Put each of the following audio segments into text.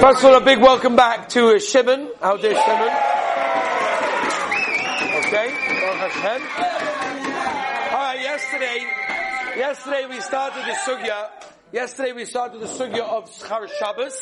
First of all, a big welcome back to Shimon. How dear Shimon? Okay, Hashem. Alright, yesterday, yesterday we started the sugya, yesterday we started the sugya of Schar Shabbos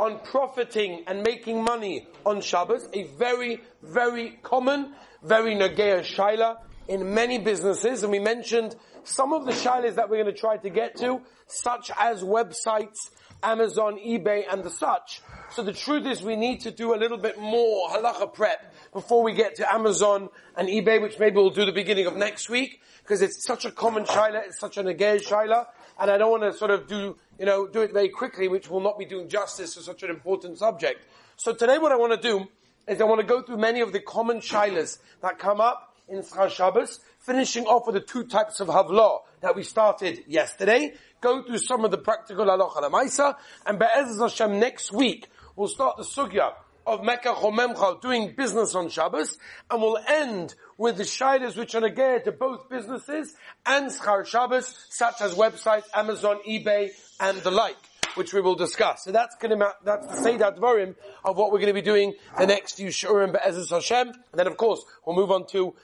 on profiting and making money on Shabbos, a very, very common, very nagea shaila in many businesses, and we mentioned some of the shailas that we're going to try to get to, such as websites, Amazon, eBay, and the such. So the truth is we need to do a little bit more halacha prep before we get to Amazon and eBay, which maybe we'll do the beginning of next week, because it's such a common shaila, it's such a negay shaila, and I don't want to sort of do, you know, do it very quickly, which will not be doing justice to such an important subject. So today what I want to do is I want to go through many of the common shailas that come up in Schar Shabbos, finishing off with the two types of havlah that we started yesterday, go through some of the practical halacha lamaisa, and Be'ez Hashem next week we'll start the sugya of Mecca Chomemcha doing business on Shabbos, and we'll end with the shailas which are negated to both businesses and Schar Shabbos, such as websites, Amazon, eBay, and the like which we will discuss. So that's going to, that's the Seder Dvarim of what we're going to be doing the next few Shurim Be'ezus Hashem. And then of course, we'll move on to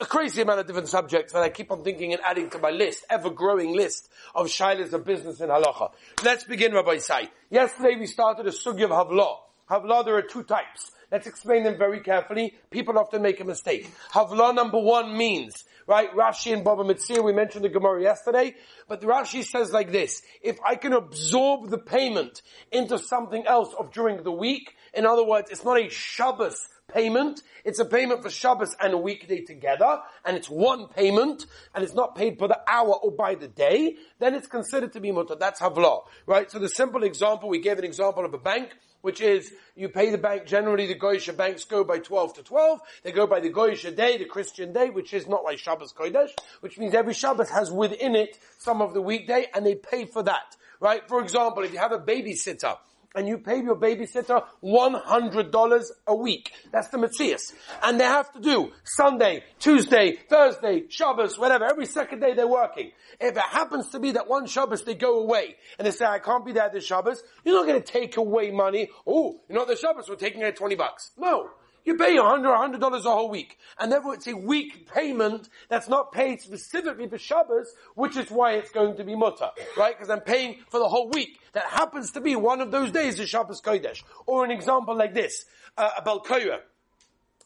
a crazy amount of different subjects that I keep on thinking and adding to my list, ever-growing list of shilas of business in halacha. Let's begin, Rabbi Sai. Yesterday we started a sugi of Havlah. Havlah, there are two types. Let's explain them very carefully. People often make a mistake. Havlah number one means, right, Rashi and Baba Metzia, we mentioned the Gemara yesterday, but Rashi says like this, if I can absorb the payment into something else of during the week, in other words, it's not a Shabbos payment. It's a payment for Shabbos and a weekday together, and it's one payment, and it's not paid per the hour or by the day, then it's considered to be mutter. That's havlah, right? So the simple example, we gave an example of a bank, which is you pay the bank, generally the Goyish banks go by 12 to 12, they go by the Goyish day, the Christian day, which is not like Shabbos Kodesh, which means every Shabbos has within it some of the weekday, and they pay for that, right? For example, if you have a babysitter, and you pay your babysitter $100 a week. That's the Matthias. And they have to do Sunday, Tuesday, Thursday, Shabbos, whatever. Every second day they're working. If it happens to be that one Shabbos they go away and they say, I can't be there this Shabbos, you're not going to take away money. Oh, you know the Shabbos, we're taking it 20 bucks. No. You pay a hundred, hundred dollars a whole week. And therefore it's a week payment that's not paid specifically for Shabbos, which is why it's going to be mutter, right? Because I'm paying for the whole week. That happens to be one of those days of Shabbos Kodesh. Or an example like this, uh, a Balkoya.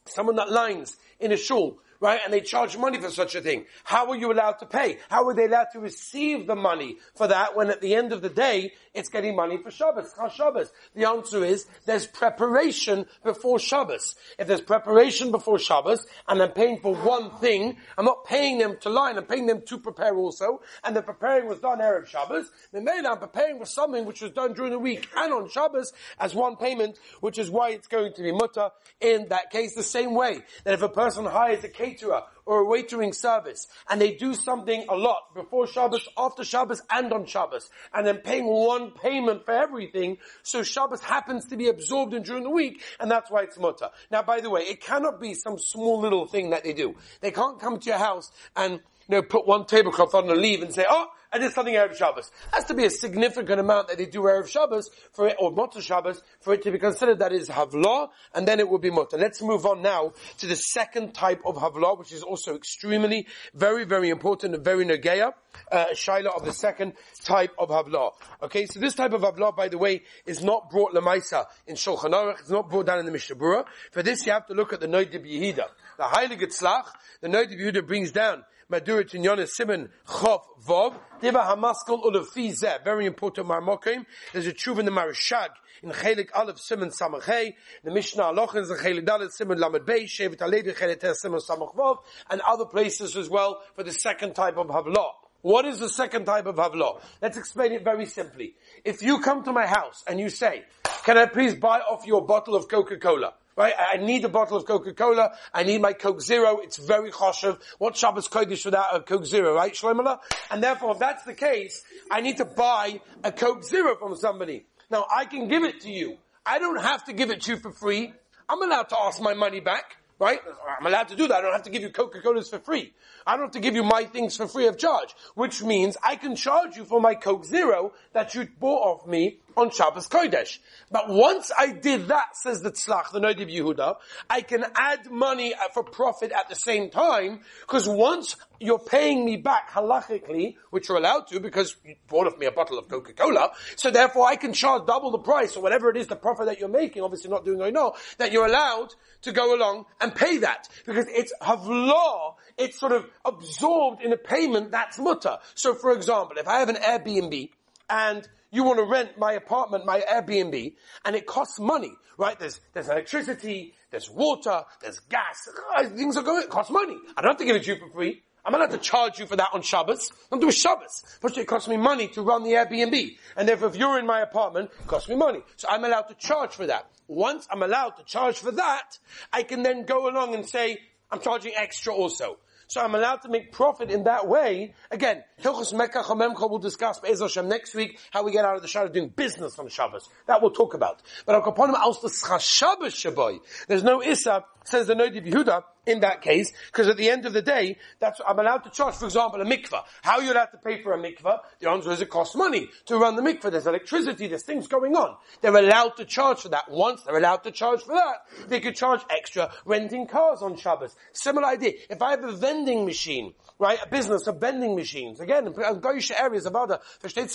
Someone that lines in a shul right? And they charge money for such a thing. How are you allowed to pay? How are they allowed to receive the money for that when at the end of the day, it's getting money for Shabbos, Shabbos? The answer is, there's preparation before Shabbos. If there's preparation before Shabbos, and I'm paying for one thing, I'm not paying them to line, I'm paying them to prepare also, and the preparing was done Erev Shabbos, then maybe I'm preparing for something which was done during the week and on Shabbos as one payment, which is why it's going to be mutter in that case the same way that if a person hires a caterer or a waitering service, and they do something a lot before Shabbos, after Shabbos, and on Shabbos, and then paying one payment for everything, so Shabbos happens to be absorbed in during the week, and that's why it's mutter. Now, by the way, it cannot be some small little thing that they do. They can't come to your house and you know, put one tablecloth on and leave and say, oh, I did something Erev Shabbos. Has to be a significant amount that they do Erev Shabbos for it, or Motor Shabbos, for it to be considered that is Havlah, and then it would be Motor. Let's move on now to the second type of Havlah, which is also extremely, very, very important and very Nageya, uh, Shaila of the second type of Havlah. Okay, so this type of Havlah, by the way, is not brought Lamaisa in Shulchan Aruch, it's not brought down in the Mishnah Berurah. For this you have to look at the Noidib Yehida. The Heilige Tzlach, the Noidib Yehuda brings down Madurit in Yonis Simon Chov Vov. Diva Hamaskal Ulafizeh. Very important Marmokim. There's a truth in the Maharshag in Chelik Aleph Simon Samachei. The Mishnah Aloch is in Chelik Dalet Simon Lamed Bey. Shevet HaLevi Chelik Tes Simon Samach Vov. And other places as well for the second type of Havlah. What is the second type of Havlah? Let's explain it very simply. If you come to my house and you say, can I please buy off your bottle of Coca-Cola? Right? I need a bottle of Coca-Cola. I need my Coke Zero. It's very choshev. What Shabbos Kodesh without a Coke Zero, right, Shloimala? And therefore, if that's the case, I need to buy a Coke Zero from somebody. Now, I can give it to you. I don't have to give it to you for free. I'm allowed to ask my money back. Right? I'm allowed to do that. I don't have to give you Coca-Colas for free. I don't have to give you my things for free of charge. Which means I can charge you for my Coke Zero that you bought off me on Shabbos Kodesh. But once I did that, says the Tzlach, the Noidib Yehuda, I can add money for profit at the same time, because once you're paying me back halachically, which you're allowed to because you bought off me a bottle of Coca-Cola, so therefore I can charge double the price or whatever it is the profit that you're making, obviously not doing I know, that you're allowed to go along and pay that. Because it's havlaw, it's sort of absorbed in a payment that's mutter. So for example, if I have an Airbnb and you want to rent my apartment, my Airbnb, and it costs money, right? There's, there's electricity, there's water, there's gas, things are going, it costs money. I don't have to give it to you for free. I'm allowed to charge you for that on Shabbos. I'm doing Shabbos. First, it costs me money to run the Airbnb. And therefore, if you're in my apartment, it costs me money. So I'm allowed to charge for that. Once I'm allowed to charge for that, I can then go along and say, I'm charging extra also. So I'm allowed to make profit in that way. Again, Hilchus Mekach HaMemcha will discuss Be'ez Hashem next week how we get out of the shadow doing business on Shabbos. That we'll talk about. But Al the Shabbos Shaboy. There's no Issa, says the Noidi Yehuda, in that case, because at the end of the day, that's, I'm allowed to charge, for example, a mikvah. How are you allowed to pay for a mikvah? The answer is it costs money to run the mikvah. There's electricity, there's things going on. They're allowed to charge for that. Once they're allowed to charge for that, they could charge extra renting cars on Shabbos. Similar idea. If I have a vending machine, right, a business of vending machines, again, in Goyish areas, about the,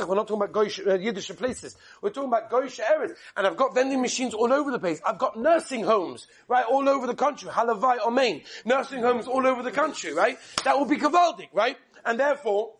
we're not talking about Goyish, uh, Yiddish places. We're talking about Goyish areas. And I've got vending machines all over the place. I've got nursing homes, right, all over the country. Halavai or Maine nursing homes all over the country, right? That will be kavaldik, right? And therefore,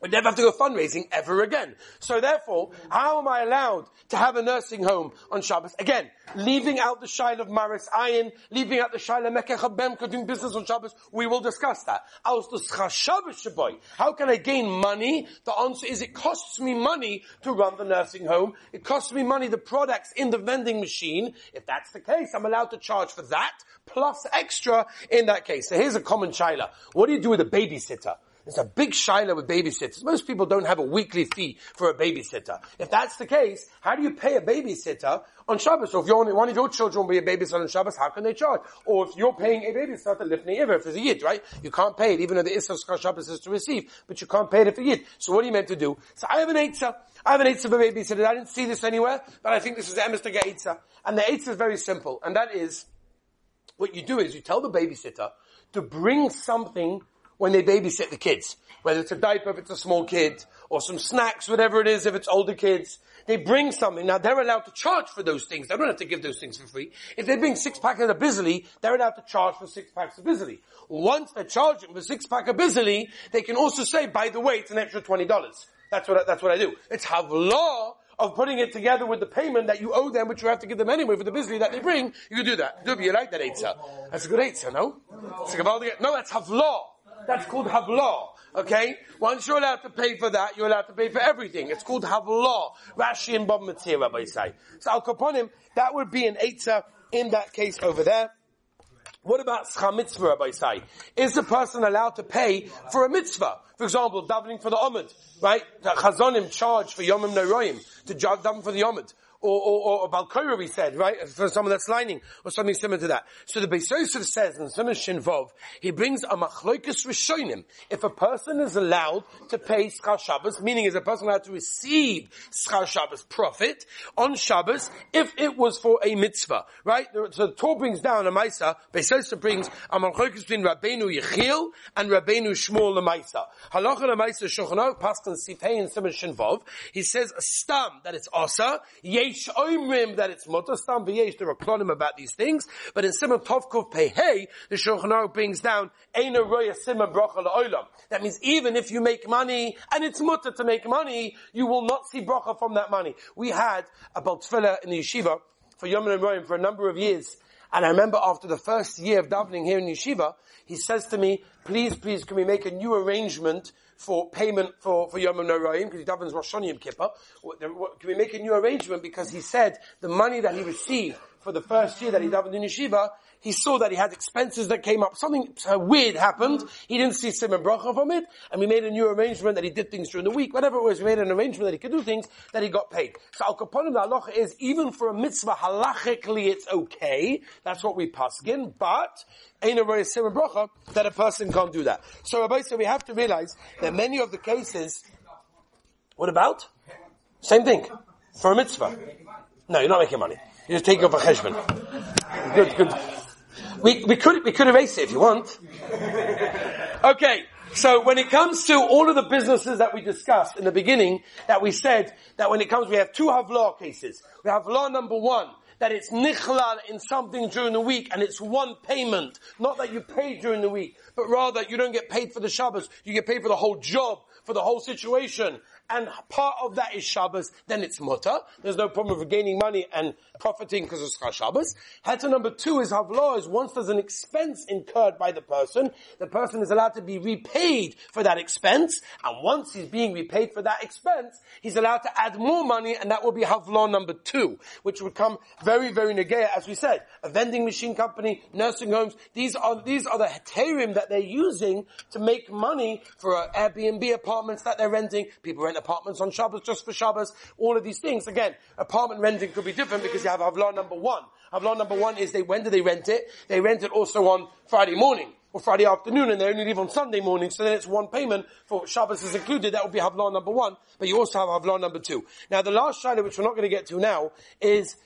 we never have to go fundraising ever again. So therefore, how am I allowed to have a nursing home on Shabbos? Again, leaving out the Shail of Maris Ayin, leaving out the Shail of Mekech doing business on Shabbos, we will discuss that. How can I gain money? The answer is it costs me money to run the nursing home. It costs me money, the products in the vending machine. If that's the case, I'm allowed to charge for that, plus extra in that case. So here's a common Shaila. What do you do with a babysitter? It's a big shiloh with babysitters. Most people don't have a weekly fee for a babysitter. If that's the case, how do you pay a babysitter on Shabbos? So if only, one of your children will be a babysitter on Shabbos, how can they charge? Or if you're paying a babysitter, lifnei iver, if it's a yid, right? You can't pay it, even though the Issachar Shabbos is to receive, but you can't pay it a yid. So what are you meant to do? So I have an eitzah. I have an eitzah of a babysitter. I didn't see this anywhere, but I think this is emes to eitzah. And the eitzah is very simple, and that is, what you do is you tell the babysitter to bring something when they babysit the kids. Whether it's a diaper if it's a small kid, or some snacks, whatever it is if it's older kids. They bring something. Now they're allowed to charge for those things. They don't have to give those things for free. If they bring six packs of Bissli, they're allowed to charge for six packs of Bissli. Once they're charging for six pack of Bissli, they can also say, by the way, it's an extra $20. That's what I, that's what I do. It's havlaw of putting it together with the payment that you owe them, which you have to give them anyway for the business that they bring. You can do that. Do you like that eitzah? That's a good eitzah, no? It's no, that's havlaw. That's called havlaw. Okay? Once you're allowed to pay for that, you're allowed to pay for everything. It's called havlaw. Rashi and Bob Matzir, Rabbi say. So Al Kaponim, that would be an eitzah in that case over there. What about schar mitzvah, Rabbi say? Is the person allowed to pay for a mitzvah? For example, davening for the Omid, right? The chazonim charge for Yomim Noroim to daven for the Omid or, or, or we said, right? For someone that's lining, or something similar to that. So the Beis Yosef says in Simon Shinvov, he brings a machloikus rishonim. If a person is allowed to pay schar Shabbos, meaning is a person allowed to receive schar Shabbos profit on Shabbos, if it was for a mitzvah, right? So the Torah brings down a Maisa, Beis Yosef brings a machloikus between Rabbeinu Yechiel and Rabbeinu Shmuel Lemaisa. Halacha Lemaisa Shulchan Paskan Sifei and Simon Shinvov, he says a stam that it's asa, Yesh Oimrim that it's Mutter, Stam V'yesh, there are klonim about these things, but in Simon Tovkov Pehei, the Shulchan Aruch brings down, Eina Roya Simon Bracha La'olam. That means even if you make money, and it's Mutter to make money, you will not see Bracha from that money. We had a Baltfila in the yeshiva for Yom and for a number of years, and I remember after the first year of davening here in yeshiva, he says to me, please, please, can we make a new arrangement for payment for, for Yom Noraim, because he davens Rosh Hashanah Yom Kippur. Can we make a new arrangement? Because he said the money that he received for the first year that he davened in yeshiva, he saw that he had expenses that came up. Something weird happened. He didn't see Simon Bracha from it, and we made a new arrangement that he did things during the week. Whatever it was, we made an arrangement that he could do things that he got paid. So Al Kaponim, the halacha is, even for a mitzvah, halachically it's okay. That's what we paskin, but ain't a very Simon Bracha that a person can't do that. So Rabbi said we have to realize that many of the cases, what about? Same thing. For a mitzvah. No, you're not making money. You're just taking off a cheshbon. Good, good. We, we could, we could erase it if you want. Okay. So when it comes to all of the businesses that we discussed in the beginning, that we said that when it comes, we have two havlaw cases. We have law number one, that it's nichlal in something during the week and it's one payment. Not that you pay during the week, but rather you don't get paid for the Shabbos, you get paid for the whole job, for the whole situation and part of that is Shabbos, then it's mutter. There's no problem of gaining money and profiting because of Shabbos. Heter number two is Havlah is once there's an expense incurred by the person, the person is allowed to be repaid for that expense, and once he's being repaid for that expense, he's allowed to add more money, and that will be Havlah number two, which would come very, very negaya, as we said. A vending machine company, nursing homes, these are, these are the heterim that they're using to make money for Airbnb apartments that they're renting. People rent apartments on Shabbos just for Shabbos, all of these things. Again, apartment renting could be different because you have Havlah number one. Havlah number one is they, when do they rent it? They rent it also on Friday morning or Friday afternoon and they only leave on Sunday morning, so then it's one payment for Shabbos is included, that would be Havlah number one, but you also have Havlah number two. Now the last Shiloh, which we're not going to get to now, is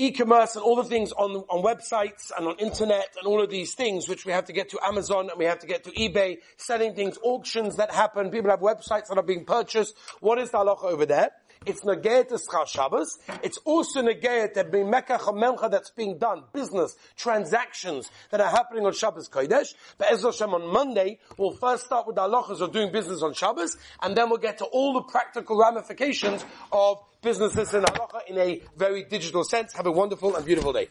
e-commerce and all the things on, on websites and on internet and all of these things, which we have to get to Amazon and we have to get to eBay, selling things, auctions that happen, people have websites that are being purchased. What is the halacha over there? It's negayat to Schar Shabbos. It's also negayat that Mecca Chamelcha that's being done, business, transactions that are happening on Shabbos Kodesh. But Ezra Hashem on Monday, we'll first start with the halachas of doing business on Shabbos, and then we'll get to all the practical ramifications of businesses in halacha in a very digital sense. Have a wonderful and beautiful day.